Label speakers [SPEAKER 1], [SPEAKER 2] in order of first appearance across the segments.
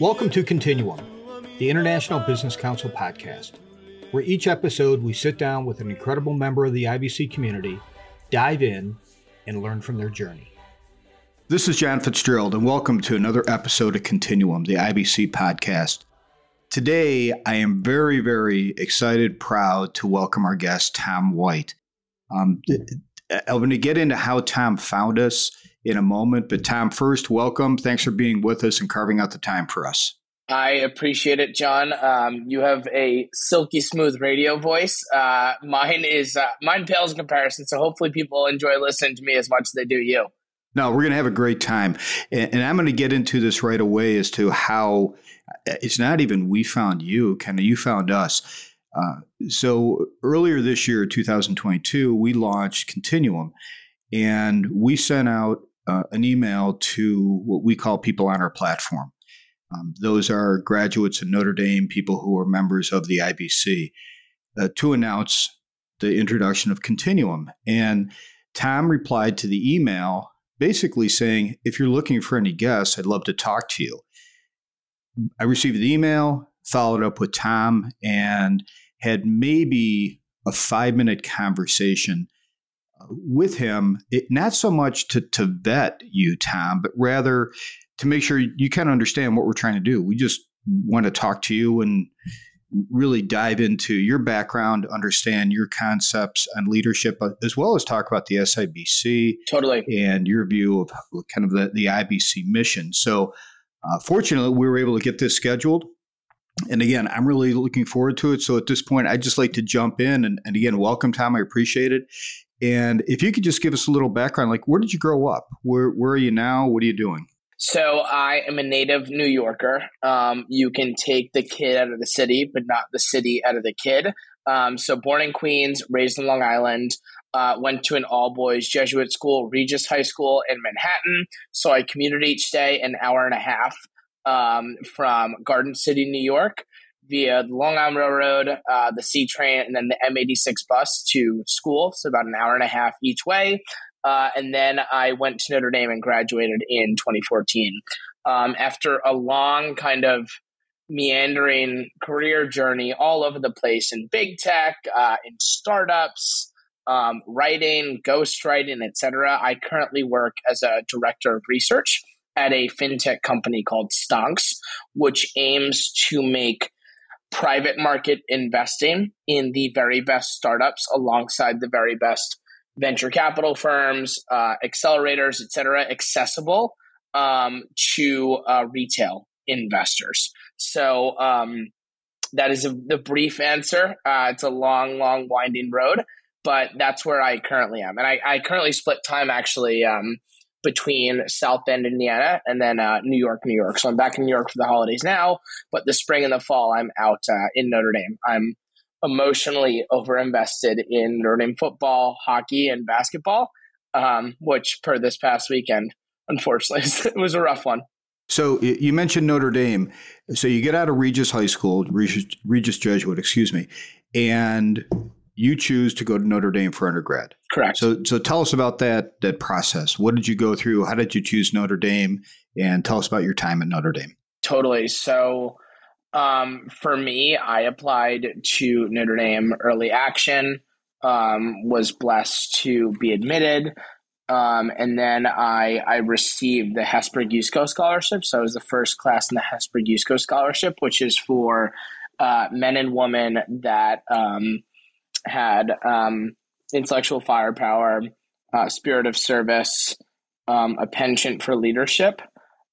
[SPEAKER 1] Welcome to Continuum, the International Business Council podcast, where each episode we sit down with an incredible member of the IBC community, dive in, and learn from their journey. This is John Fitzgerald, and welcome to another episode of Continuum, the IBC podcast. Today, I am very, very excited, proud to welcome our guest, Tom White. Um, I'm going to get into how Tom found us in a moment, but Tom, first, welcome. Thanks for being with us and carving out the time for us.
[SPEAKER 2] I appreciate it, John. Um, you have a silky smooth radio voice. Uh, mine is uh, mine pales in comparison, so hopefully people enjoy listening to me as much as they do you.
[SPEAKER 1] No, we're going to have a great time. And, and I'm going to get into this right away as to how it's not even we found you, kind of you found us. Uh, so earlier this year, 2022, we launched Continuum and we sent out uh, an email to what we call people on our platform. Um, those are graduates of Notre Dame, people who are members of the IBC, uh, to announce the introduction of Continuum. And Tom replied to the email basically saying, if you're looking for any guests, I'd love to talk to you. I received the email, followed up with Tom, and had maybe a five minute conversation with him, it, not so much to, to vet you, Tom, but rather to make sure you kind of understand what we're trying to do. We just want to talk to you and really dive into your background, understand your concepts and leadership, uh, as well as talk about the SIBC.
[SPEAKER 2] Totally.
[SPEAKER 1] And your view of kind of the, the IBC mission. So, uh, fortunately, we were able to get this scheduled. And again, I'm really looking forward to it. So at this point, I'd just like to jump in and, and again, welcome, Tom. I appreciate it. And if you could just give us a little background, like where did you grow up? Where, where are you now? What are you doing?
[SPEAKER 2] So I am a native New Yorker. Um, you can take the kid out of the city, but not the city out of the kid. Um, so born in Queens, raised in Long Island. Uh, went to an all boys Jesuit school, Regis High School in Manhattan. So I commuted each day an hour and a half um, from Garden City, New York, via the Long Island Railroad, uh, the C train, and then the M86 bus to school. So about an hour and a half each way. Uh, and then I went to Notre Dame and graduated in 2014. Um, after a long kind of meandering career journey all over the place in big tech, uh, in startups, um, writing, ghostwriting, etc. I currently work as a director of research at a fintech company called Stonks, which aims to make private market investing in the very best startups alongside the very best venture capital firms, uh, accelerators, etc., accessible um, to uh, retail investors. So um, that is a, the brief answer. Uh, it's a long, long, winding road, but that's where I currently am, and I, I currently split time actually um, between South Bend, Indiana, and then uh, New York, New York. So I'm back in New York for the holidays now, but the spring and the fall I'm out uh, in Notre Dame. I'm emotionally overinvested in Notre Dame football, hockey, and basketball, um, which per this past weekend, unfortunately, it was a rough one.
[SPEAKER 1] So you mentioned Notre Dame. So you get out of Regis High School, Regis, Regis Jesuit, excuse me, and you choose to go to Notre Dame for undergrad.
[SPEAKER 2] Correct.
[SPEAKER 1] So, so tell us about that that process. What did you go through? How did you choose Notre Dame? And tell us about your time at Notre Dame.
[SPEAKER 2] Totally. So, um, for me, I applied to Notre Dame Early Action. Um, was blessed to be admitted. Um, and then I, I received the Hesburgh Yusko scholarship. So I was the first class in the Hesburgh Yusko scholarship, which is for uh, men and women that um, had um, intellectual firepower, uh, spirit of service, um, a penchant for leadership,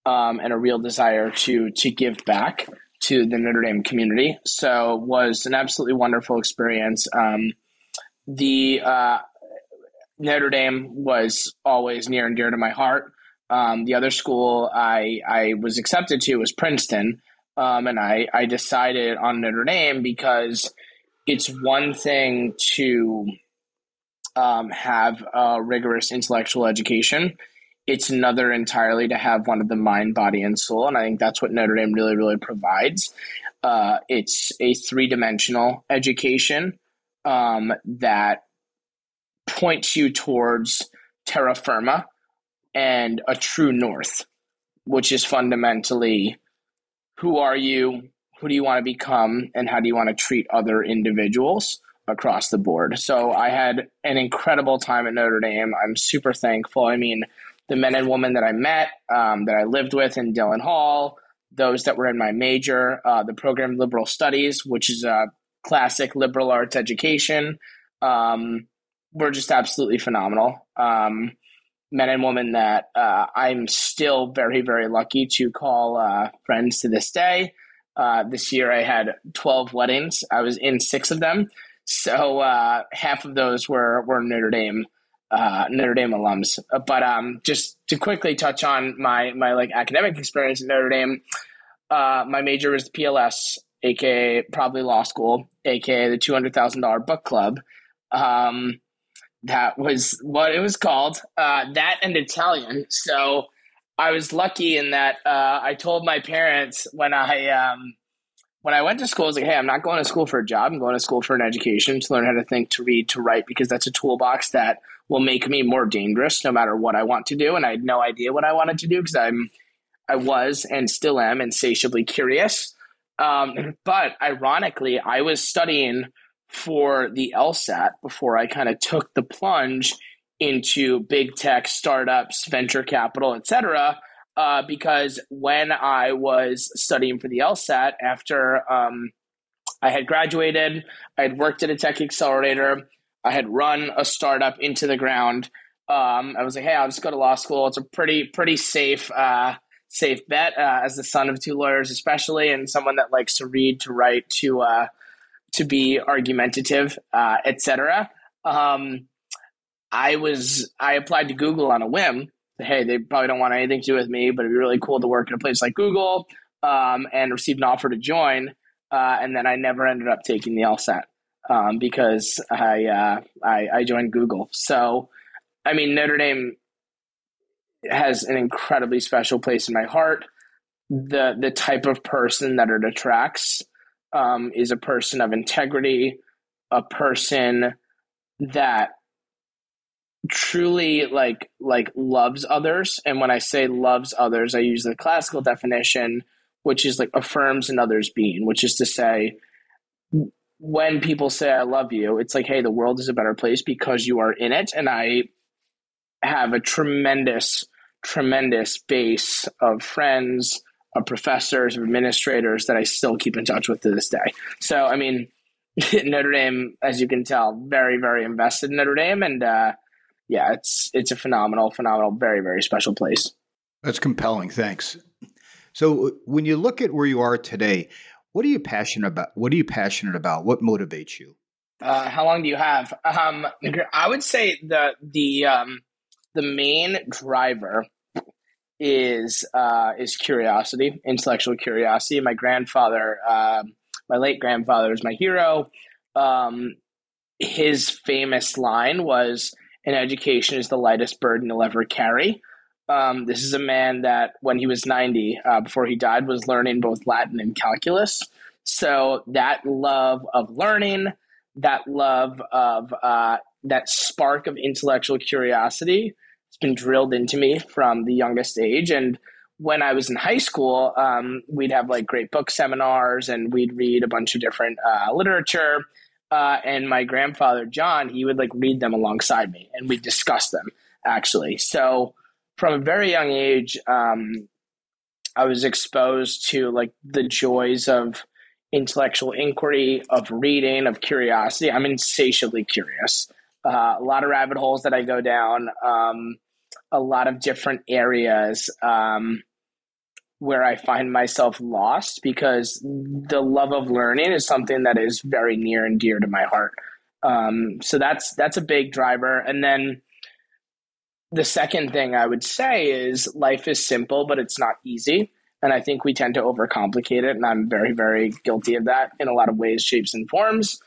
[SPEAKER 2] um, and a real desire to to give back to the Notre Dame community. So was an absolutely wonderful experience. Um, the uh, Notre Dame was always near and dear to my heart. Um, the other school I I was accepted to was Princeton, um, and I I decided on Notre Dame because it's one thing to um, have a rigorous intellectual education. It's another entirely to have one of the mind, body, and soul. And I think that's what Notre Dame really, really provides. Uh, it's a three dimensional education um, that points you towards terra firma and a true north. which is fundamentally who are you, who do you want to become, and how do you want to treat other individuals across the board. So I had an incredible time at Notre Dame. I'm super thankful. I mean, the men and women that I met, um, that I lived with in Dillon Hall, those that were in my major, uh, the program Liberal Studies, which is a classic liberal arts education, um, were just absolutely phenomenal. Um, men and women that uh, I'm still very, very lucky to call uh, friends to this day. Uh, this year I had 12 weddings. I was in six of them. So uh, half of those were, were Notre Dame uh, Notre Dame alums. But um, just to quickly touch on my my like academic experience at Notre Dame, uh, my major was PLS, aka probably law school, aka the two hundred thousand dollar book club. Um, that was what it was called. Uh, that and Italian. So I was lucky in that uh, I told my parents when I um, when I went to school, I was like, hey, I'm not going to school for a job. I'm going to school for an education to learn how to think, to read, to write, because that's a toolbox that will make me more dangerous no matter what I want to do. And I had no idea what I wanted to do because I'm, I was and still am insatiably curious. Um, but ironically, I was studying for the LSAT before I kind of took the plunge into big tech startups, venture capital, etc uh, because when I was studying for the LSAT after um, I had graduated, I had worked at a tech accelerator, I had run a startup into the ground. Um, I was like, hey, I'll just go to law school. It's a pretty pretty safe uh, safe bet uh, as the son of two lawyers, especially, and someone that likes to read, to write, to uh, to be argumentative, uh, etc. I was I applied to Google on a whim hey, they probably don't want anything to do with me, but it'd be really cool to work in a place like Google um, and received an offer to join. Uh, and then I never ended up taking the LSAT um, because I, uh, I, I joined Google. So, I mean, Notre Dame has an incredibly special place in my heart. The the type of person that it attracts um, is a person of integrity, a person that truly like like loves others. And when i say loves others i use the classical definition which is like affirms another's being which is to say when people say i love you it's like hey the world is a better place because you are in it. And i have a tremendous tremendous base of friends of professors of administrators that i still keep in touch with to this day. So i mean notre dame as you can tell very very invested in notre dame. And uh, yeah, it's it's a phenomenal, phenomenal, very, very special place.
[SPEAKER 1] That's compelling. Thanks. So when you look at where you are today, what are you passionate about? What are you passionate about? What motivates you?
[SPEAKER 2] Uh, how long do you have? Um, I would say the the um, the main driver is uh, is curiosity, intellectual curiosity. My grandfather, uh, my late grandfather, is my hero. Um, his famous line was and education is the lightest burden you'll ever carry. Um, this is a man that, when he was 90, uh, before he died, was learning both Latin and calculus. So that love of learning, that love of uh, that spark of intellectual curiosity it's been drilled into me from the youngest age. And when I was in high school, um, we'd have like great book seminars and we'd read a bunch of different uh, literature uh, and my grandfather John, he would like read them alongside me, and we discuss them actually. So from a very young age, um, I was exposed to like the joys of intellectual inquiry, of reading, of curiosity. I'm insatiably curious. Uh, a lot of rabbit holes that I go down. Um, a lot of different areas. Um, where I find myself lost because the love of learning is something that is very near and dear to my heart. Um, so that's that's a big driver. And then the second thing I would say is life is simple, but it's not easy. And I think we tend to overcomplicate it. And I'm very, very guilty of that in a lot of ways, shapes, and forms.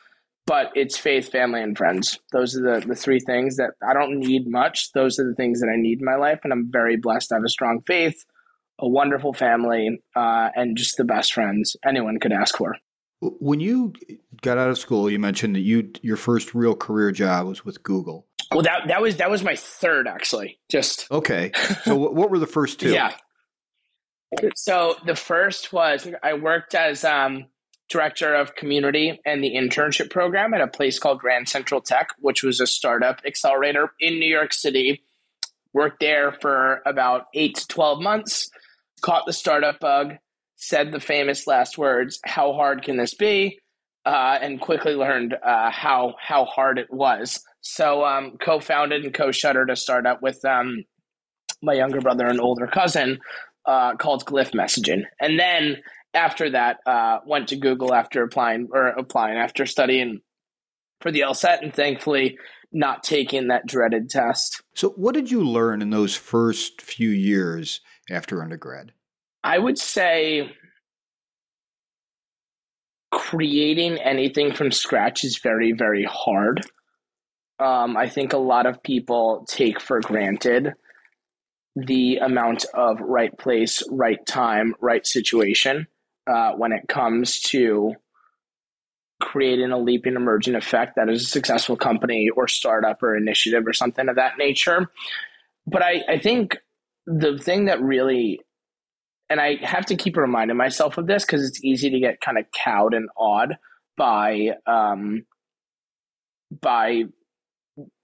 [SPEAKER 2] But it's faith, family, and friends. Those are the, the three things that I don't need much. Those are the things that I need in my life. And I'm very blessed I have a strong faith a wonderful family, uh, and just the best friends anyone could ask for.
[SPEAKER 1] When you got out of school, you mentioned that you your first real career job was with Google.
[SPEAKER 2] Well, that that was that was my third actually. Just
[SPEAKER 1] okay. So what were the first two?
[SPEAKER 2] yeah. So the first was I worked as um, director of community and the internship program at a place called Grand Central Tech, which was a startup accelerator in New York City. Worked there for about eight to 12 months, caught the startup bug, said the famous last words, How hard can this be? Uh, and quickly learned uh, how, how hard it was. So, um, co founded and co shuttered a startup with um, my younger brother and older cousin uh, called Glyph Messaging. And then after that, uh, went to Google after applying or applying after studying for the LSAT and thankfully not taking that dreaded test.
[SPEAKER 1] So, what did you learn in those first few years after undergrad?
[SPEAKER 2] I would say creating anything from scratch is very, very hard. Um, I think a lot of people take for granted the amount of right place, right time, right situation uh, when it comes to creating a leaping emerging effect that is a successful company or startup or initiative or something of that nature. But I, I think the thing that really, and I have to keep reminding myself of this because it's easy to get kind of cowed and awed by um, by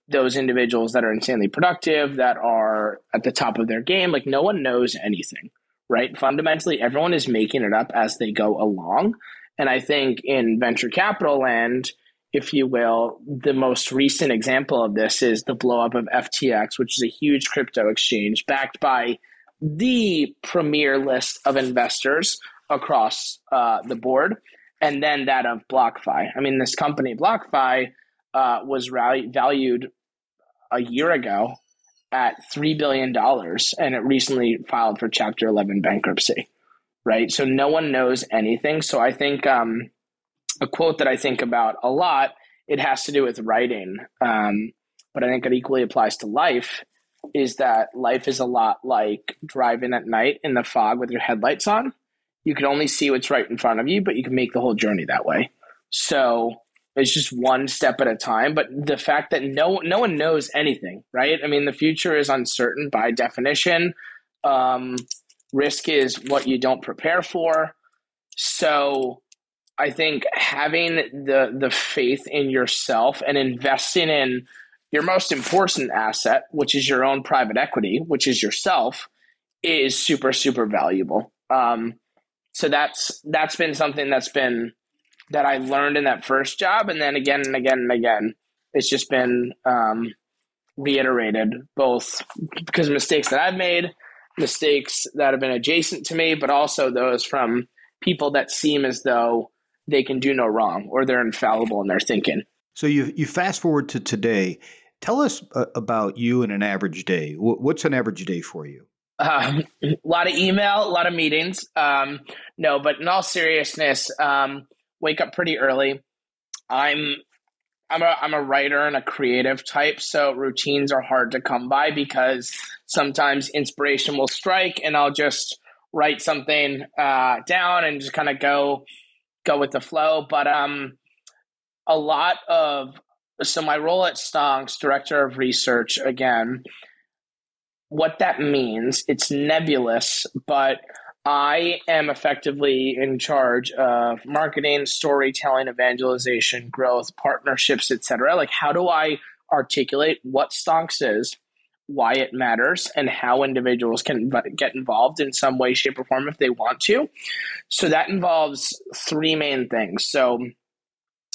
[SPEAKER 2] those individuals that are insanely productive, that are at the top of their game. Like no one knows anything, right? Fundamentally, everyone is making it up as they go along. And I think in venture capital land, if you will, the most recent example of this is the blowup of FTX, which is a huge crypto exchange backed by the premier list of investors across uh, the board, and then that of BlockFi. I mean, this company, BlockFi, uh, was valued a year ago at $3 billion and it recently filed for Chapter 11 bankruptcy, right? So no one knows anything. So I think um, a quote that I think about a lot, it has to do with writing, um, but I think it equally applies to life, is that life is a lot like driving at night in the fog with your headlights on. You can only see what's right in front of you, but you can make the whole journey that way. So it's just one step at a time. But the fact that no no one knows anything, right? I mean, the future is uncertain by definition. Um, risk is what you don't prepare for. So I think having the the faith in yourself and investing in your most important asset, which is your own private equity, which is yourself, is super super valuable. Um, so that's that's been something that's been that I learned in that first job, and then again and again and again, it's just been um, reiterated both because of mistakes that I've made, mistakes that have been adjacent to me, but also those from people that seem as though they can do no wrong or they're infallible in their thinking.
[SPEAKER 1] So you you fast forward to today. Tell us uh, about you in an average day. What's an average day for you?
[SPEAKER 2] Um, a lot of email, a lot of meetings. Um, no, but in all seriousness, um, wake up pretty early. I'm I'm a I'm a writer and a creative type, so routines are hard to come by because sometimes inspiration will strike and I'll just write something uh, down and just kind of go go with the flow. But um, a lot of so my role at Stonks, director of research, again, what that means it's nebulous, but I am effectively in charge of marketing, storytelling, evangelization, growth, partnerships, etc. Like, how do I articulate what Stonks is, why it matters, and how individuals can get involved in some way, shape, or form if they want to? So that involves three main things. So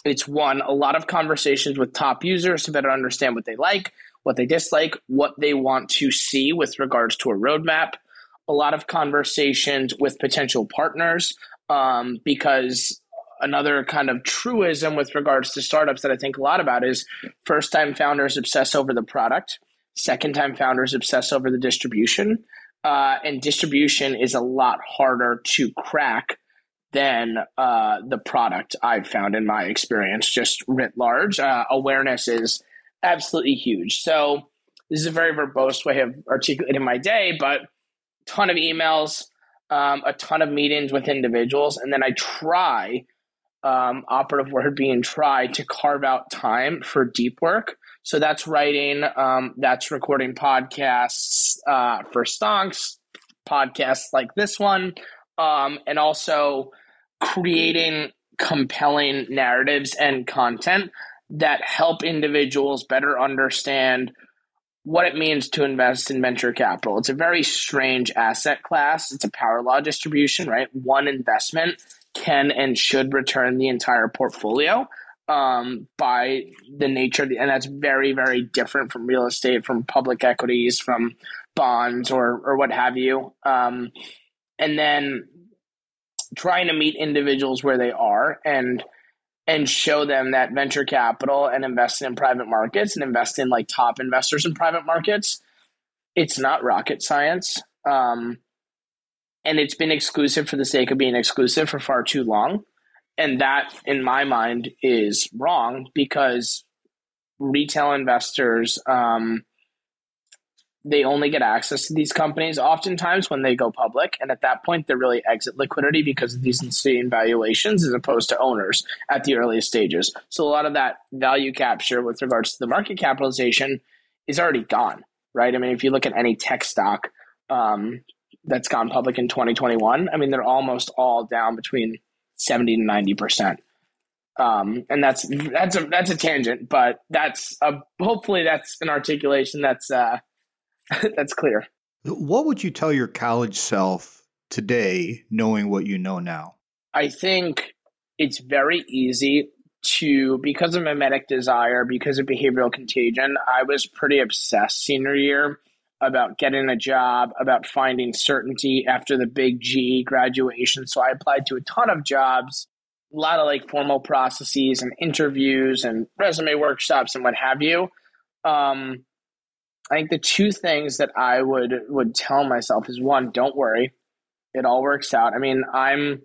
[SPEAKER 2] it's one, a lot of conversations with top users to better understand what they like, what they dislike, what they want to see with regards to a roadmap a lot of conversations with potential partners um, because another kind of truism with regards to startups that I think a lot about is first time founders obsess over the product, second time founders obsess over the distribution. Uh, and distribution is a lot harder to crack than uh, the product I've found in my experience, just writ large. Uh, awareness is absolutely huge. So, this is a very verbose way of articulating my day, but ton of emails, um, a ton of meetings with individuals, and then I try, um, operative word being try, to carve out time for deep work. So that's writing, um, that's recording podcasts uh, for Stonks, podcasts like this one, um, and also creating compelling narratives and content that help individuals better understand what it means to invest in venture capital. It's a very strange asset class. It's a power law distribution, right? One investment can and should return the entire portfolio um, by the nature, the, and that's very, very different from real estate, from public equities, from bonds, or or what have you. Um, and then trying to meet individuals where they are and and show them that venture capital and investing in private markets and invest in like top investors in private markets it's not rocket science um, and it's been exclusive for the sake of being exclusive for far too long and that in my mind is wrong because retail investors um, they only get access to these companies oftentimes when they go public. And at that point, they're really exit liquidity because of these insane valuations as opposed to owners at the earliest stages. So a lot of that value capture with regards to the market capitalization is already gone, right? I mean, if you look at any tech stock um, that's gone public in 2021, I mean, they're almost all down between 70 to 90%. Um, and that's that's a that's a tangent, but that's a, hopefully that's an articulation that's uh, That's clear.
[SPEAKER 1] What would you tell your college self today, knowing what you know now?
[SPEAKER 2] I think it's very easy to, because of mimetic desire, because of behavioral contagion, I was pretty obsessed senior year about getting a job, about finding certainty after the big G graduation. So I applied to a ton of jobs, a lot of like formal processes and interviews and resume workshops and what have you. Um, I think the two things that I would would tell myself is one, don't worry, it all works out. I mean, I'm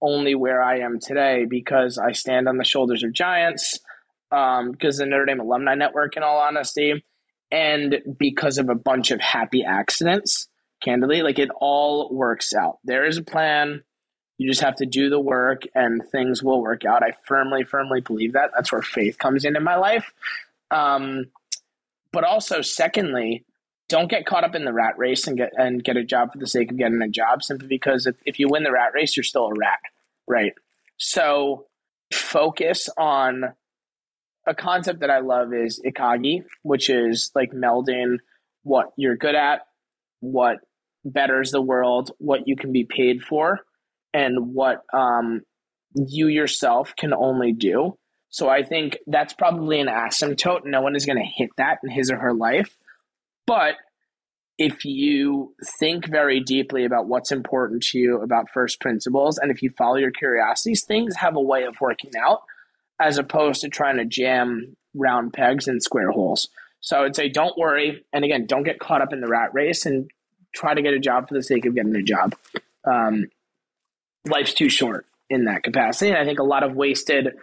[SPEAKER 2] only where I am today because I stand on the shoulders of giants, um, because the Notre Dame Alumni Network, in all honesty, and because of a bunch of happy accidents. Candidly, like it all works out. There is a plan. You just have to do the work, and things will work out. I firmly, firmly believe that. That's where faith comes in in my life. Um, but also, secondly, don't get caught up in the rat race and get and get a job for the sake of getting a job simply because if, if you win the rat race, you're still a rat, right? So focus on a concept that I love is ikigai, which is like melding what you're good at, what betters the world, what you can be paid for, and what um, you yourself can only do. So I think that's probably an asymptote. No one is going to hit that in his or her life. But if you think very deeply about what's important to you about first principles, and if you follow your curiosities, things have a way of working out as opposed to trying to jam round pegs in square holes. So I would say don't worry. And again, don't get caught up in the rat race and try to get a job for the sake of getting a job. Um, life's too short in that capacity. And I think a lot of wasted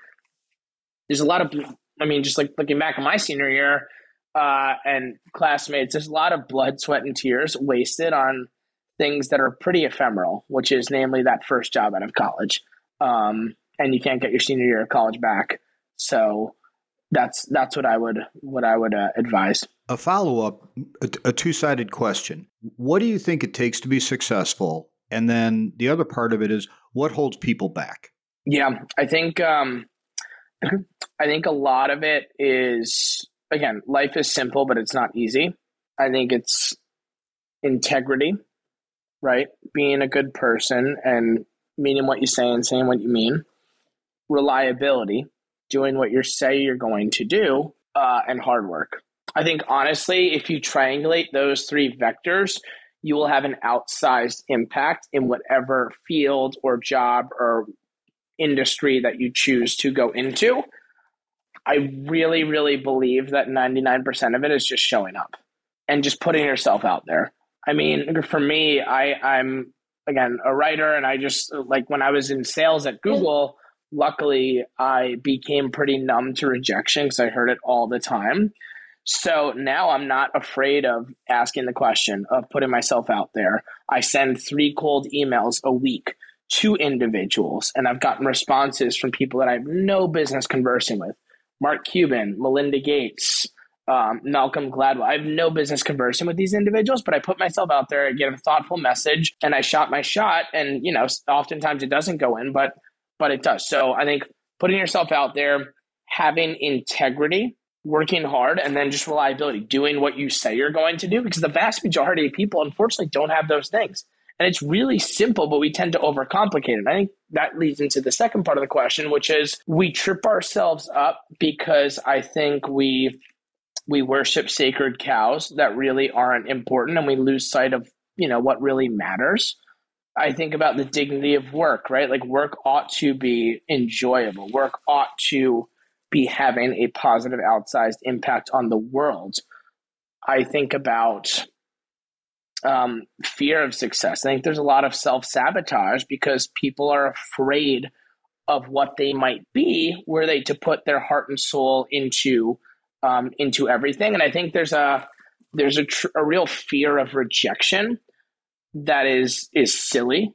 [SPEAKER 2] there's a lot of I mean, just like looking back at my senior year uh, and classmates, there's a lot of blood, sweat, and tears wasted on things that are pretty ephemeral, which is namely that first job out of college. Um, and you can't get your senior year of college back. So that's that's what I would what I would uh, advise.
[SPEAKER 1] A follow up, a, a two sided question. What do you think it takes to be successful? And then the other part of it is what holds people back.
[SPEAKER 2] Yeah, I think um, I think a lot of it is, again, life is simple, but it's not easy. I think it's integrity, right? Being a good person and meaning what you say and saying what you mean. Reliability, doing what you say you're going to do, uh, and hard work. I think honestly, if you triangulate those three vectors, you will have an outsized impact in whatever field or job or industry that you choose to go into. I really, really believe that 99% of it is just showing up and just putting yourself out there. I mean, for me, I, I'm again a writer, and I just like when I was in sales at Google, luckily I became pretty numb to rejection because I heard it all the time. So now I'm not afraid of asking the question, of putting myself out there. I send three cold emails a week to individuals, and I've gotten responses from people that I have no business conversing with. Mark Cuban, Melinda Gates, um, Malcolm Gladwell. I have no business conversing with these individuals, but I put myself out there, I get a thoughtful message, and I shot my shot. And you know, oftentimes it doesn't go in, but but it does. So I think putting yourself out there, having integrity, working hard, and then just reliability, doing what you say you're going to do, because the vast majority of people, unfortunately, don't have those things. And it's really simple, but we tend to overcomplicate it. I think that leads into the second part of the question, which is we trip ourselves up because I think we we worship sacred cows that really aren't important and we lose sight of, you know, what really matters. I think about the dignity of work, right? Like work ought to be enjoyable. Work ought to be having a positive outsized impact on the world. I think about um, fear of success. I think there's a lot of self sabotage because people are afraid of what they might be were they to put their heart and soul into um, into everything. And I think there's a there's a, tr- a real fear of rejection that is is silly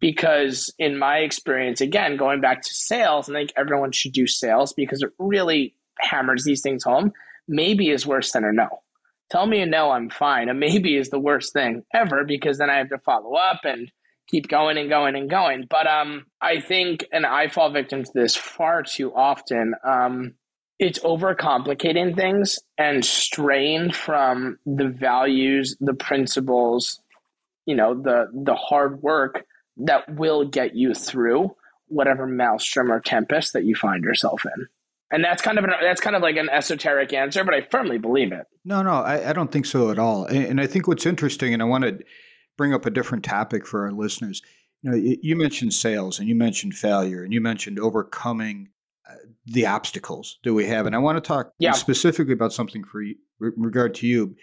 [SPEAKER 2] because in my experience again going back to sales i think everyone should do sales because it really hammers these things home maybe is worse than a no tell me a no, I'm fine. A maybe is the worst thing ever because then I have to follow up and keep going and going and going. But um, I think, and I fall victim to this far too often. Um, it's overcomplicating things and straying from the values, the principles, you know, the the hard work that will get you through whatever maelstrom or tempest that you find yourself in. And that's kind of an, that's kind of like an esoteric answer, but I firmly believe it.
[SPEAKER 1] No, no, I, I don't think so at all. And, and, I think what's interesting, and I want to bring up a different topic for our listeners. You know, you mentioned sales, and you mentioned failure, and you mentioned overcoming uh, the obstacles that we have. And I want to talk yeah. specifically about something for you, regard to you.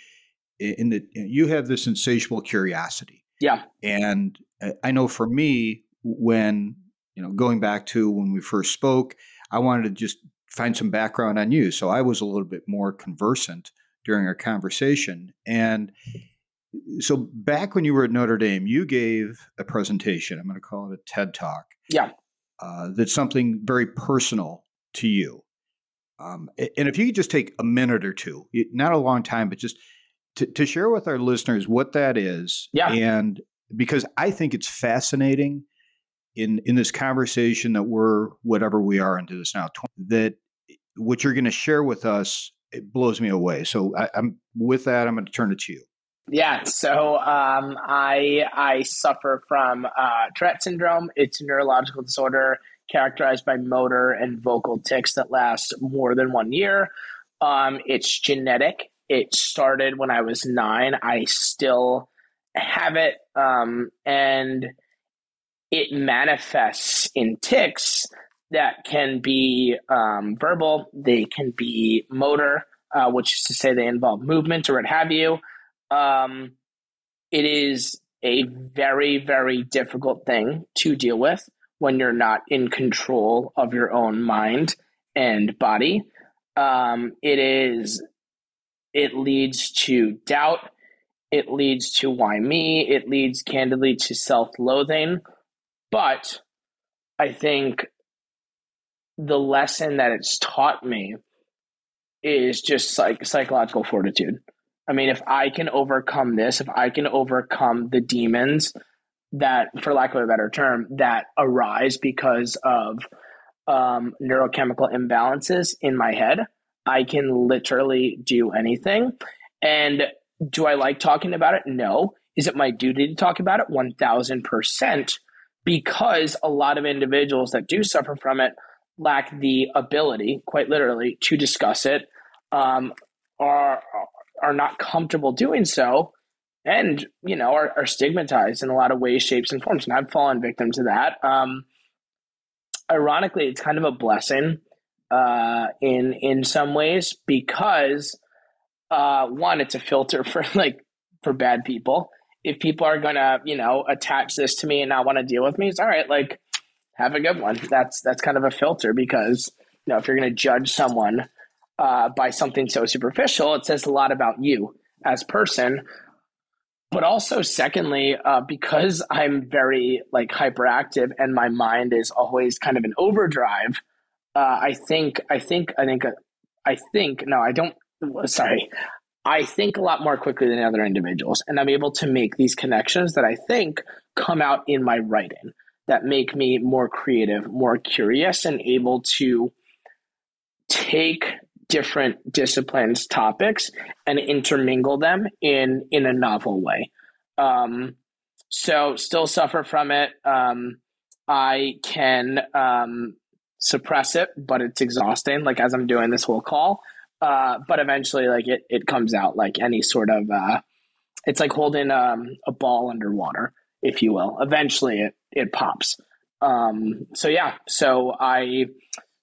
[SPEAKER 1] In that you have this insatiable curiosity.
[SPEAKER 2] Yeah.
[SPEAKER 1] And I know for me, when you know, going back to when we first spoke, I wanted to just find some background on you. So I was a little bit more conversant during our conversation. And so back when you were at Notre Dame, you gave a presentation. I'm going to call it a TED Talk.
[SPEAKER 2] Yeah.
[SPEAKER 1] Uh, that's something very personal to you. Um, and if you could just take a minute or two, not a long time, but just to, to share with our listeners what that is.
[SPEAKER 2] Yeah.
[SPEAKER 1] And because I think it's fascinating in in this conversation that we're whatever we are into this now that what you're going to share with us it blows me away. So I, am with that. I'm going to turn it to you.
[SPEAKER 2] Yeah. So um, I I suffer from uh, Tourette syndrome. It's a neurological disorder characterized by motor and vocal tics that last more than one year. Um, it's genetic. It started when I was nine. I still have it, um, and it manifests in tics that can be um, verbal, they can be motor, uh, which is to say they involve movement or what have you. Um, it is a very, very difficult thing to deal with when you're not in control of your own mind and body. Um, it is, it leads to doubt. It leads to why me. It leads candidly to self loathing. But I think the lesson that it's taught me is just psych- psychological fortitude. I mean, if I can overcome this, if I can overcome the demons that, for lack of a better term, that arise because of um, neurochemical imbalances in my head, I can literally do anything. And do I like talking about it? No. Is it my duty to talk about it? 1000%. Because a lot of individuals that do suffer from it lack the ability, quite literally, to discuss it, um, are are not comfortable doing so, and you know are, are, stigmatized in a lot of ways, shapes, and forms. And I've fallen victim to that. Um, ironically, it's kind of a blessing uh, in in some ways because uh, one, it's a filter for like for bad people. If people are gonna, you know, attach this to me and not want to deal with me, it's all right. Like have a good one. That's that's kind of a filter because you know if you're to judge someone uh, by something so superficial, it says a lot about you as person. But also, secondly, uh, because I'm very like hyperactive and my mind is always kind of an overdrive. Uh, I think I think I think I think no, I don't sorry, I think a lot more quickly than other individuals, and I'm able to make these connections that I think come out in my writing that make me more creative, more curious, and able to take different disciplines, topics, and intermingle them in in a novel way. Um, so, still suffer from it. Um, I can um, suppress it, but it's exhausting. Like as I'm doing this whole call, uh, but eventually, like it it comes out like any sort of. Uh, it's like holding um, a ball underwater, if you will. Eventually, it it pops. Um, so yeah, so I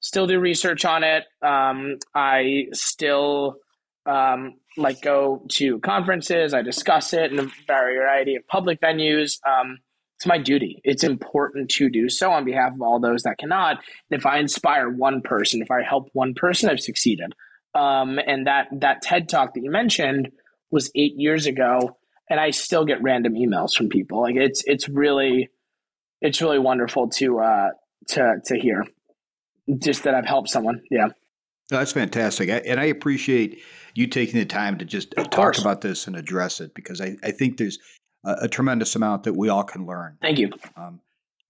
[SPEAKER 2] still do research on it. Um, I still um, like go to conferences. I discuss it in a variety of public venues. Um, it's my duty. It's important to do so on behalf of all those that cannot. And if I inspire one person, if I help one person, I've succeeded. Um, and that that TED talk that you mentioned was eight years ago, and I still get random emails from people. Like it's it's really it's really wonderful to uh, to to hear just that I've helped someone. Yeah.
[SPEAKER 1] That's fantastic. and I appreciate you taking the time to just talk about this and address it because I, I think there's a, a, tremendous amount that we all can learn.
[SPEAKER 2] Thank you. Um,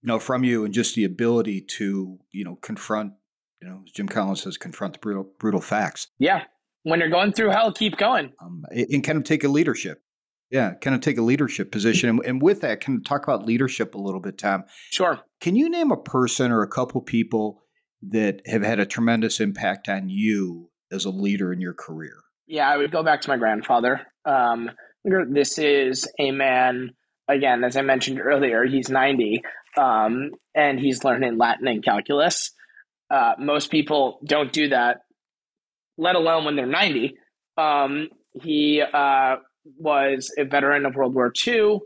[SPEAKER 1] you know, from you and just the ability to, you know, confront, you know, Jim Collins says, confront the brutal, brutal facts.
[SPEAKER 2] Yeah. When you're going through hell, keep going.
[SPEAKER 1] Um, and kind of take a leadership. Yeah, kind of take a leadership position. And, and with that, can talk about leadership a little bit, Tom.
[SPEAKER 2] Sure.
[SPEAKER 1] Can you name a person or a couple people that have had a tremendous impact on you as a leader in your career?
[SPEAKER 2] Yeah, I would go back to my grandfather. Um, this is a man, again, as I mentioned earlier, he's 90 um, and he's learning Latin and calculus. Uh, most people don't do that, let alone when they're 90. Um, he uh, was a veteran of World War II.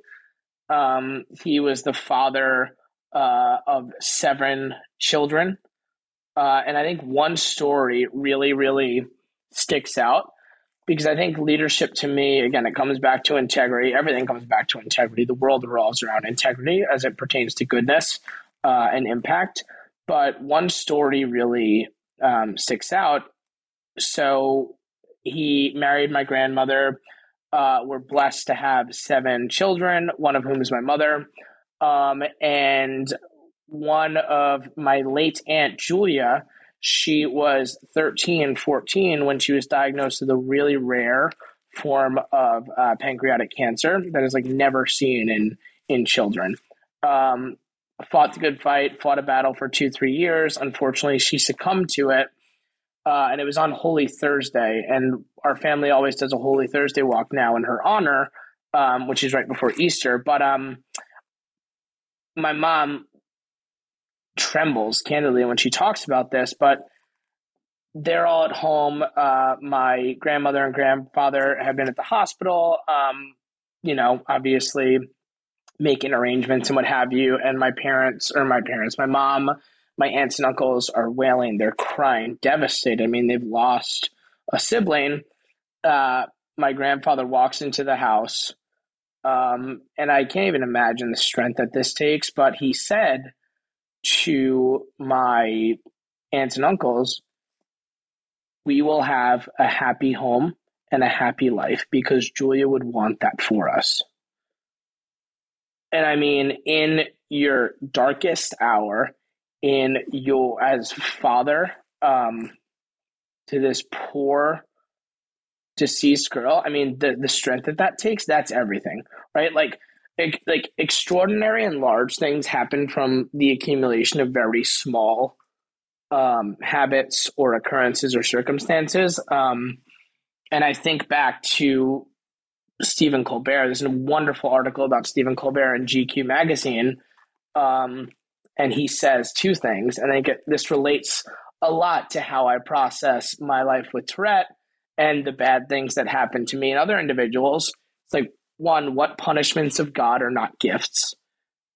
[SPEAKER 2] Um, he was the father uh, of seven children. Uh, and I think one story really, really sticks out because I think leadership to me, again, it comes back to integrity. Everything comes back to integrity. The world revolves around integrity as it pertains to goodness uh, and impact. But one story really um, sticks out. So he married my grandmother. Uh, we're blessed to have seven children, one of whom is my mother. Um, and one of my late aunt Julia, she was 13, 14 when she was diagnosed with a really rare form of uh, pancreatic cancer that is like never seen in in children. Um, fought the good fight, fought a battle for two, three years. Unfortunately, she succumbed to it. Uh, and it was on Holy Thursday. And our family always does a Holy Thursday walk now in her honor, um, which is right before Easter. But um, my mom trembles candidly when she talks about this, but they're all at home. Uh, my grandmother and grandfather have been at the hospital, um, you know, obviously making arrangements and what have you. And my parents, or my parents, my mom, my aunts and uncles are wailing. They're crying, devastated. I mean, they've lost a sibling. Uh, my grandfather walks into the house, um, and I can't even imagine the strength that this takes. But he said, to my aunts and uncles, we will have a happy home and a happy life because Julia would want that for us. And I mean, in your darkest hour, in your as father um, to this poor deceased girl, I mean, the the strength that that takes, that's everything, right? Like like extraordinary and large things happen from the accumulation of very small um, habits or occurrences or circumstances. Um, and I think back to Stephen Colbert. There's a wonderful article about Stephen Colbert in GQ magazine. Um, and he says two things. And I think this relates a lot to how I process my life with Tourette and the bad things that happen to me and other individuals. It's like one, what punishments of God are not gifts?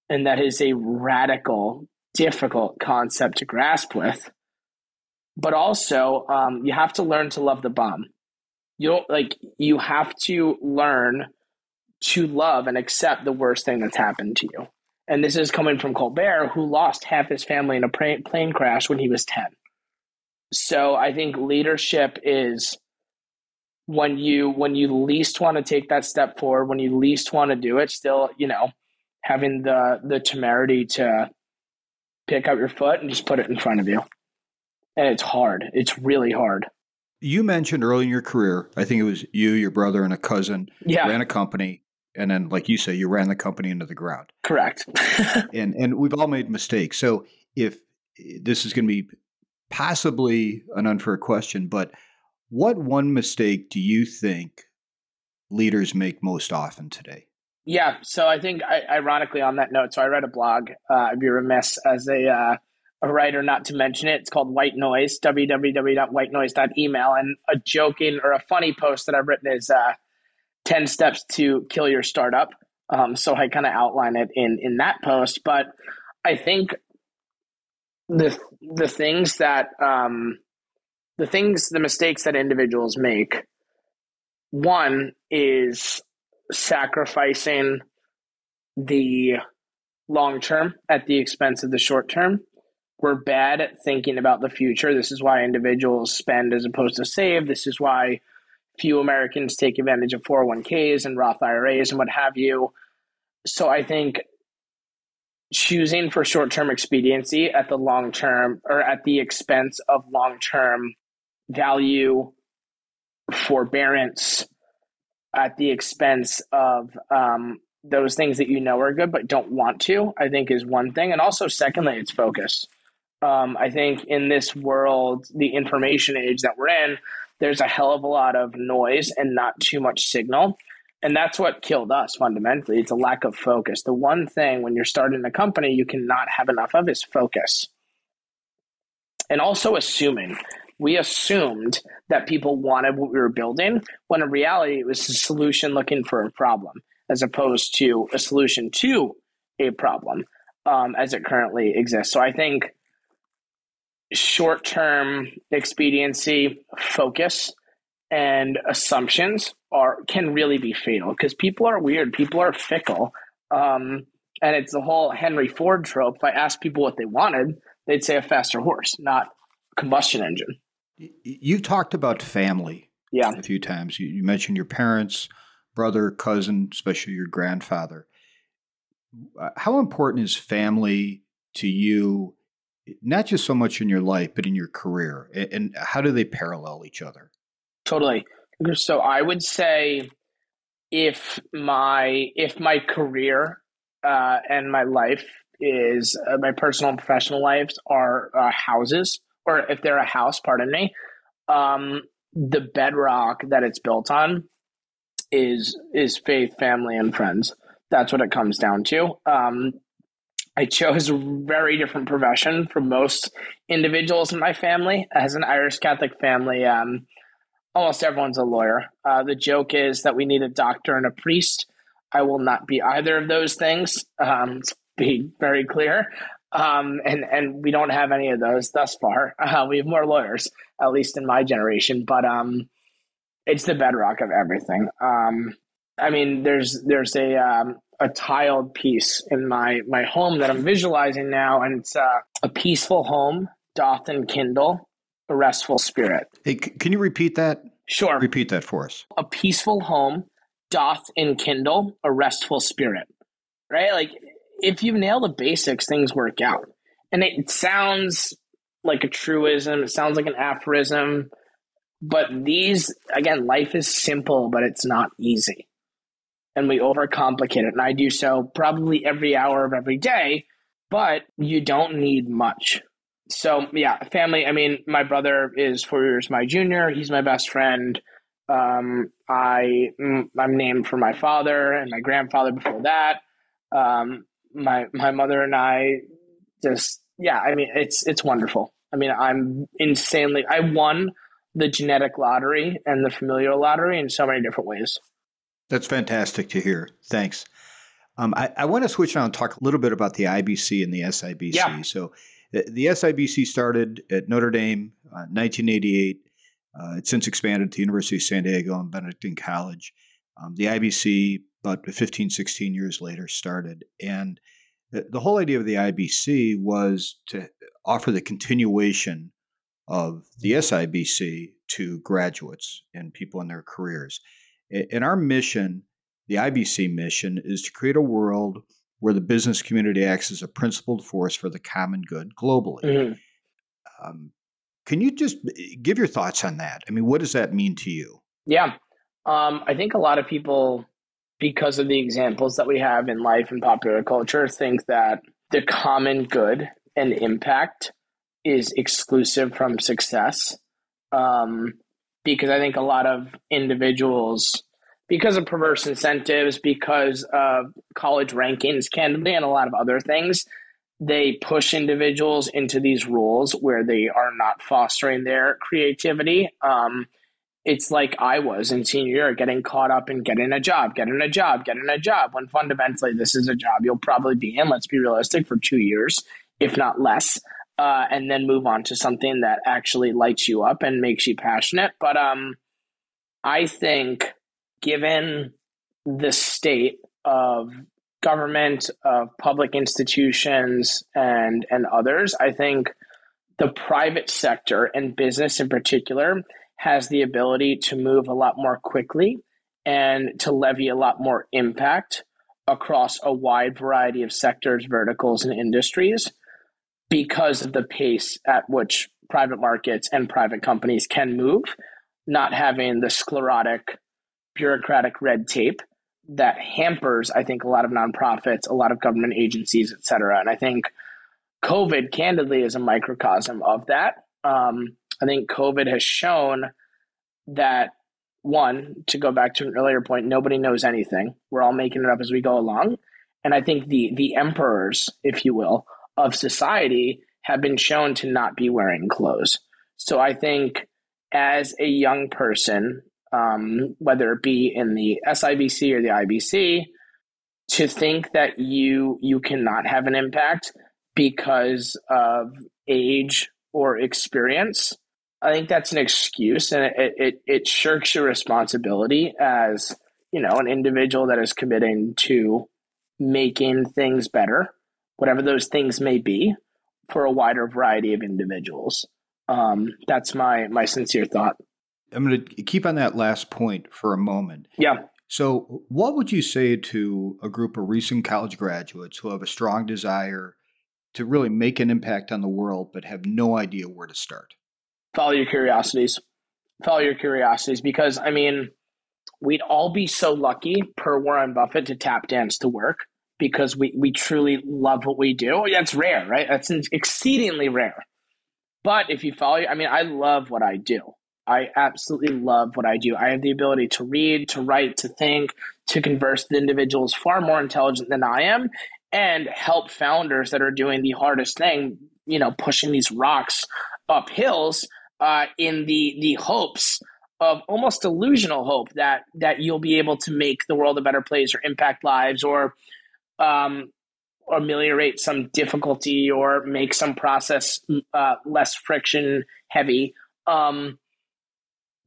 [SPEAKER 2] And that is a radical, difficult concept to grasp with. But also, um, you have to learn to love the bomb. You don't like, you have to learn to love and accept the worst thing that's happened to you. And this is coming from Colbert, who lost half his family in a plane crash when he was 10. So I think leadership is when you when you least want to take that step forward, when you least want to do it, still, you know, having the the temerity to pick up your foot and just put it in front of you. And it's hard. It's really hard.
[SPEAKER 1] You mentioned early in your career, I think it was you, your brother, and a cousin
[SPEAKER 2] yeah.
[SPEAKER 1] ran a company. And then, like you say, you ran the company into the ground.
[SPEAKER 2] Correct.
[SPEAKER 1] and and we've all made mistakes. So if this is going to be possibly an unfair question, but what one mistake do you think leaders make most often today?
[SPEAKER 2] Yeah, so I think, ironically, on that note, so I read a blog. Uh, I'd be remiss as a uh, a writer not to mention it. It's called White Noise, www.whitenoise.email. And a joking or a funny post that I've written is uh, 10 steps to kill your startup. Um, so I kind of outline it in, in that post. But I think the, the things that, um, the things, the mistakes that individuals make, one is sacrificing the long term at the expense of the short term we're bad at thinking about the future. This is why individuals spend as opposed to save. This is why few Americans take advantage of 401ks and Roth IRAs and what have you. So I think choosing for short term expediency at the long term or at the expense of long term value, forbearance, at the expense of um, those things that you know are good but don't want to, I think is one thing. And also, secondly, it's focus um, I think in this world, the information age that we're in, there's a hell of a lot of noise and not too much signal. And that's what killed us fundamentally. It's a lack of focus. The one thing when you're starting a company you cannot have enough of is focus. And also assuming. We assumed that people wanted what we were building, when in reality, it was a solution looking for a problem, as opposed to a solution to a problem um, as it currently exists. So I think short term expediency focus and assumptions are can really be fatal because people are weird people are fickle um, and it's the whole henry ford trope if i asked people what they wanted they'd say a faster horse not combustion engine
[SPEAKER 1] you talked about family
[SPEAKER 2] yeah
[SPEAKER 1] a few times you, you mentioned your parents brother cousin especially your grandfather uh, how important is family to you not just so much in your life, but in your career? And how do they parallel each other?
[SPEAKER 2] Totally. So I would say if my if my career uh, and my life is uh, my personal and professional lives are uh, houses, or if they're a house, pardon me, um, the bedrock that it's built on is is faith, family, and friends. That's what it comes down to. Um, I chose a very different profession from most individuals in my family. As an Irish Catholic family, um, almost everyone's a lawyer. Uh, the joke is that we need a doctor and a priest. I will not be either of those things. Um, to be very clear, um, and and we don't have any of those thus far. Uh, we have more lawyers, at least in my generation, but um, it's the bedrock of everything. Um, I mean, there's there's a um, a tiled piece in my my home that I'm visualizing now, and it's uh, a peaceful home doth enkindle a restful spirit.
[SPEAKER 1] Hey, c- can you repeat that?
[SPEAKER 2] Sure.
[SPEAKER 1] Repeat that for us.
[SPEAKER 2] A peaceful home doth enkindle a restful spirit. Right? Like if you nail the basics, things work out. And it, sounds like a truism. It sounds like an aphorism. But these, again, life is simple, but it's not easy and we overcomplicate it. And I do so probably every hour of every day, but you don't need much. So, yeah, family. I mean, my brother is four years my junior. He's my best friend. Um, I, I'm named for my father and my grandfather before that. Um, my, my mother and I just, yeah, I mean, it's, it's wonderful. I mean, I'm insanely, I won the genetic lottery and the familial lottery in so many different ways.
[SPEAKER 1] That's fantastic to hear. Thanks. Um, I, I, want to switch now and talk a little bit about the IBC and the SIBC.
[SPEAKER 2] Yeah.
[SPEAKER 1] So, the, the, SIBC started at Notre Dame, uh, 1988. Uh, it's since expanded to the University of San Diego and Benedictine College. Um, the IBC, about 15, 16 years later, started. And the, the whole idea of the IBC was to offer the continuation of the SIBC to graduates and people in their careers. And our mission, the IBC mission, is to create a world where the business community acts as a principled force for the common good globally. Mm-hmm. Um, can you just eh, give your thoughts on that? I mean, what does that mean to you?
[SPEAKER 2] Yeah. Um, I think a lot of people, because of the examples that we have in life and popular culture, think that the common good and impact is exclusive from success. Um, because I think a lot of individuals, because of perverse incentives, because of college rankings, candidly, and a lot of other things, they push individuals into these roles where they are not fostering their creativity. Um, it's like I was in senior year, getting caught up in getting a job, getting a job, getting a job, when fundamentally this is a job you'll probably be in, let's be realistic, for two years, if not less, uh, and then move on to something that actually lights you up and makes you passionate. But um, I think given the state of government, of public institutions, and and others, I think the private sector and business in particular has the ability to move a lot more quickly and to levy a lot more impact across a wide variety of sectors, verticals, and industries because of the pace at which private markets and private companies can move, not having the sclerotic, bureaucratic red tape that hampers, I think, a lot of nonprofits, a lot of government agencies, et cetera. And I think COVID, candidly, is a microcosm of that. Um, I think COVID has shown that, one, to go back to an earlier point, nobody knows anything. We're all making it up as we go along. And I think the the emperors, if you will, of society have been shown to not be wearing clothes. So I think as a young person, um, whether it be in the SIBC or the IBC, to think that you you cannot have an impact because of age or experience, I think that's an excuse, and it it, it shirks your responsibility as you know an individual that is committing to making things better, whatever those things may be, for a wider variety of individuals. Um, that's my my sincere thought.
[SPEAKER 1] I'm going to keep on that last point for a moment.
[SPEAKER 2] Yeah.
[SPEAKER 1] So, what would you say to a group of recent college graduates who have a strong desire to really make an impact on the world but have no idea where to start?
[SPEAKER 2] Follow your curiosities. Follow your curiosities because, I mean, we'd all be so lucky, per Warren Buffett, to tap dance to work because we, we truly love what we do. Oh, That's rare, right? That's exceedingly rare. But if you follow, I mean, I love what I do. I absolutely love what I do. I have the ability to read, to write, to think, to converse with individuals far more intelligent than I am, and help founders that are doing the hardest thing, you know, pushing these rocks up hills uh, in the the hopes of almost delusional hope that that you'll be able to make the world a better place or impact lives or um, or ameliorate some difficulty or make some process uh, less friction heavy. Um,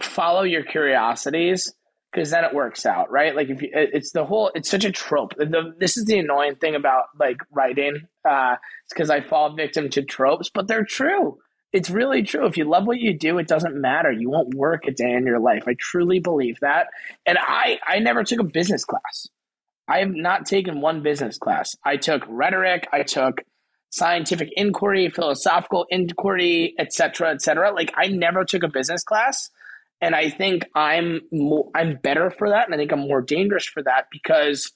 [SPEAKER 2] follow your curiosities because then it works out, right? Like if you, it's the whole, it's such a trope. The, this is the annoying thing about like writing. Uh, it's because I fall victim to tropes, but they're true. It's really true. If you love what you do, it doesn't matter. You won't work a day in your life. I truly believe that. And I, I never took a business class. I have not taken one business class. I took rhetoric. I took scientific inquiry, philosophical inquiry, etc., etc. Like I never took a business class and I think I'm more, I'm better for that, and I think I'm more dangerous for that because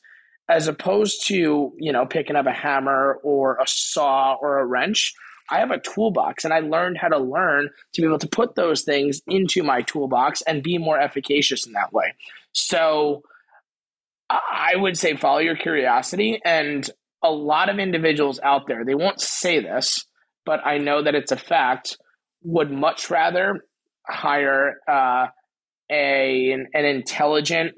[SPEAKER 2] as opposed to you know picking up a hammer or a saw or a wrench, I have a toolbox, and I learned how to learn to be able to put those things into my toolbox and be more efficacious in that way. So I would say follow your curiosity, and a lot of individuals out there they won't say this, but I know that it's a fact. Would much rather hire uh, a an, an intelligent,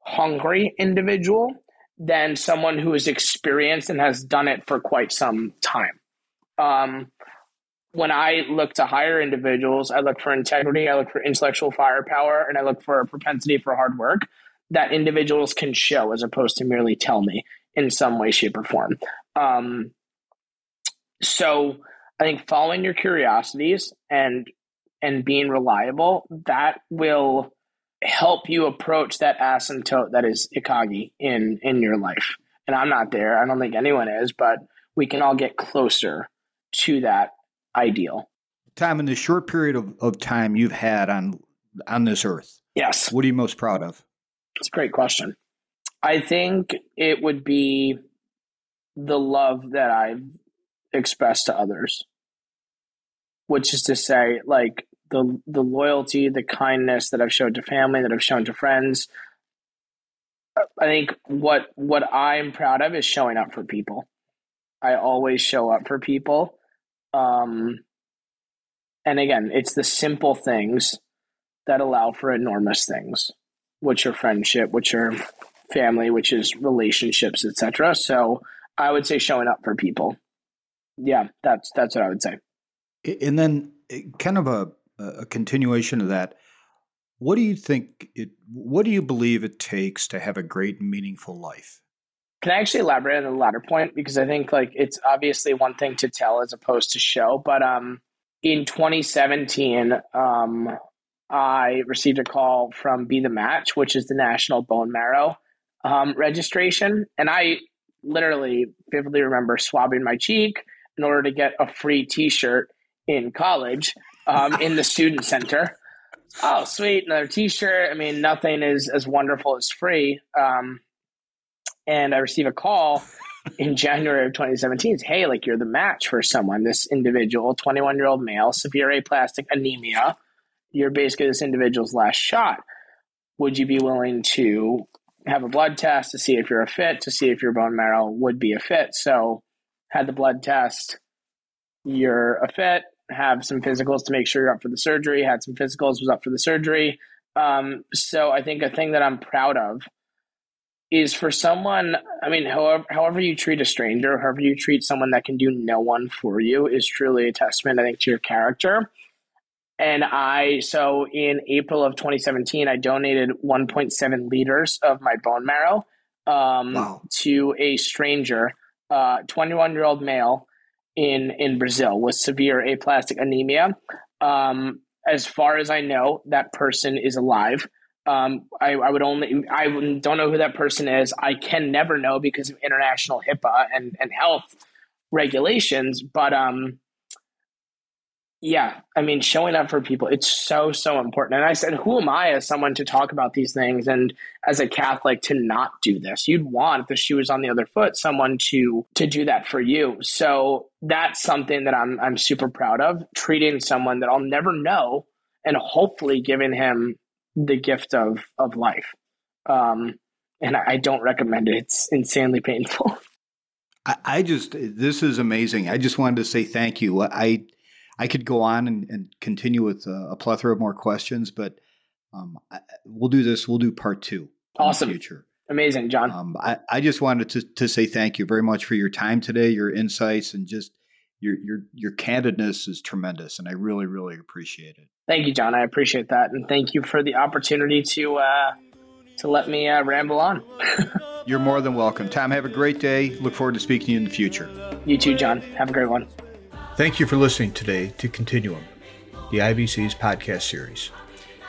[SPEAKER 2] hungry individual than someone who is experienced and has done it for quite some time. Um, when I look to hire individuals, I look for integrity, I look for intellectual firepower, and I look for a propensity for hard work that individuals can show as opposed to merely tell me in some way, shape, or form. Um, so I think following your curiosities and and being reliable, that will help you approach that asymptote that is ikigai in in your life. And I'm not there. I don't think anyone is, but we can all get closer to that ideal.
[SPEAKER 1] Tom, in the short period of, of time you've had on on this earth,
[SPEAKER 2] yes,
[SPEAKER 1] what are you most proud of?
[SPEAKER 2] It's a great question. I think it would be the love that I've expressed to others, which is to say, like the the loyalty, the kindness that I've shown to family, that I've shown to friends. I think what what I'm proud of is showing up for people. I always show up for people. Um, and again, it's the simple things that allow for enormous things, which are friendship, which are family, which is relationships, etc. So I would say showing up for people. Yeah, that's that's what I would say.
[SPEAKER 1] And then, kind of a a continuation of that. What do you think it? What do you believe it takes to have a great, meaningful life?
[SPEAKER 2] Can I actually elaborate on the latter point because I think like it's obviously one thing to tell as opposed to show, but um, in 2017, um, I received a call from Be the Match, which is the National Bone Marrow um, registration, and I literally vividly remember swabbing my cheek in order to get a free T-shirt in college um, in the student center. Oh, sweet! Another T-shirt. I mean, nothing is as wonderful as free. Um, and I receive a call in January of 2017. Hey, like you're the match for someone. This individual, 21 year old male, severe aplastic anemia. You're basically this individual's last shot. Would you be willing to have a blood test to see if you're a fit, to see if your bone marrow would be a fit? So, had the blood test. You're a fit have some physicals to make sure you're up for the surgery. Had some physicals, was up for the surgery. Um, so I think a thing that I'm proud of is for someone. I mean, however, however you treat a stranger, however you treat someone that can do no one for you, is truly a testament, I think, to your character. And I, so in April of 2017, I donated 1.7 liters of my bone marrow um, wow. to a stranger, 21 uh, year old male in in Brazil with severe aplastic anemia. Um, as far as I know, that person is alive. Um, I, I, would only I don't know who that person is. I can never know because of international HIPAA and, and health regulations. But um, yeah, I mean, showing up for people, it's so, so important. And I said, who am I as someone to talk about these things and as a Catholic to not do this? You'd want, if the shoe was on the other foot, someone to to do that for you. So that's something that I'm I'm super proud of, treating someone that I'll never know and hopefully giving him the gift of of life. Um, and I, I don't recommend it. It's insanely painful.
[SPEAKER 1] I, I just this is amazing. I just wanted to say thank you. I I could go on and, and continue with a, a, plethora of more questions, but um, I, we'll do this. We'll do part two.
[SPEAKER 2] Awesome.
[SPEAKER 1] future.
[SPEAKER 2] Amazing, John. Um,
[SPEAKER 1] I, I just wanted to, to say thank you very much for your time today, your insights, and just your your your candidness is tremendous, and I really really appreciate it.
[SPEAKER 2] Thank you, John. I appreciate that, and thank you for the opportunity to uh, to let me uh, ramble on.
[SPEAKER 1] You're more than welcome, Tom. Have a great day. Look forward to speaking to you in the future.
[SPEAKER 2] You too, John. Have a great one.
[SPEAKER 1] Thank you for listening today to Continuum, the IBC's podcast series.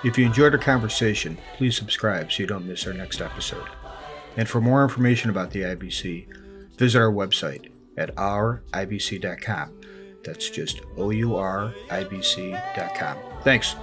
[SPEAKER 1] If you enjoyed our conversation, please subscribe so you don't miss our next episode. And for more information about the IBC, visit our website at ouribc.com. That's just O U R I B C.com. Thanks.